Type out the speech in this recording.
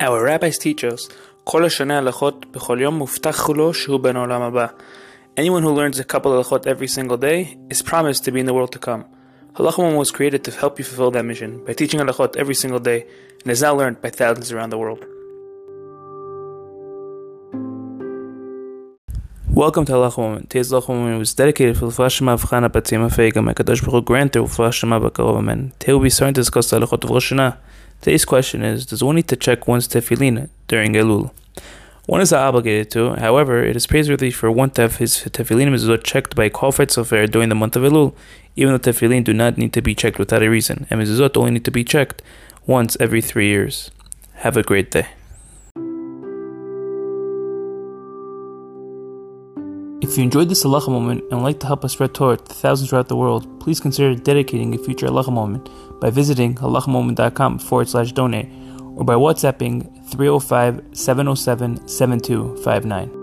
Our rabbis teach us, כל השנה הלכות בכל יום מובטח לו שהוא בן העולם הבא. Anyone who learns a couple of halachot every single day is promised to be in the world to come. Halachah was created to help you fulfill that mission by teaching halachot every single day and is now learned by thousands around the world. Welcome to Halacha Moment. Today's Halacha Moment was dedicated for the Flashima of Chana Batzima Feiga. My Kadosh Baruch grant her Flashima Bakarov Amen. Today we'll be starting to discuss the Halachot of Rosh Hashanah. Today's question is, does one need to check one's tefillin during Elul? One is obligated to, however, it is praiseworthy for one to have his tefillin mezuzot checked by a qualified sofer during the month of Elul, even though tefillin do not need to be checked without a reason, and mezuzot only need to be checked once every three years. Have a great day. If you enjoyed this halacha moment and would like to help us spread Torah to thousands throughout the world, please consider dedicating a future halacha moment by visiting halachamoment.com forward slash donate or by WhatsApping 305 707 7259.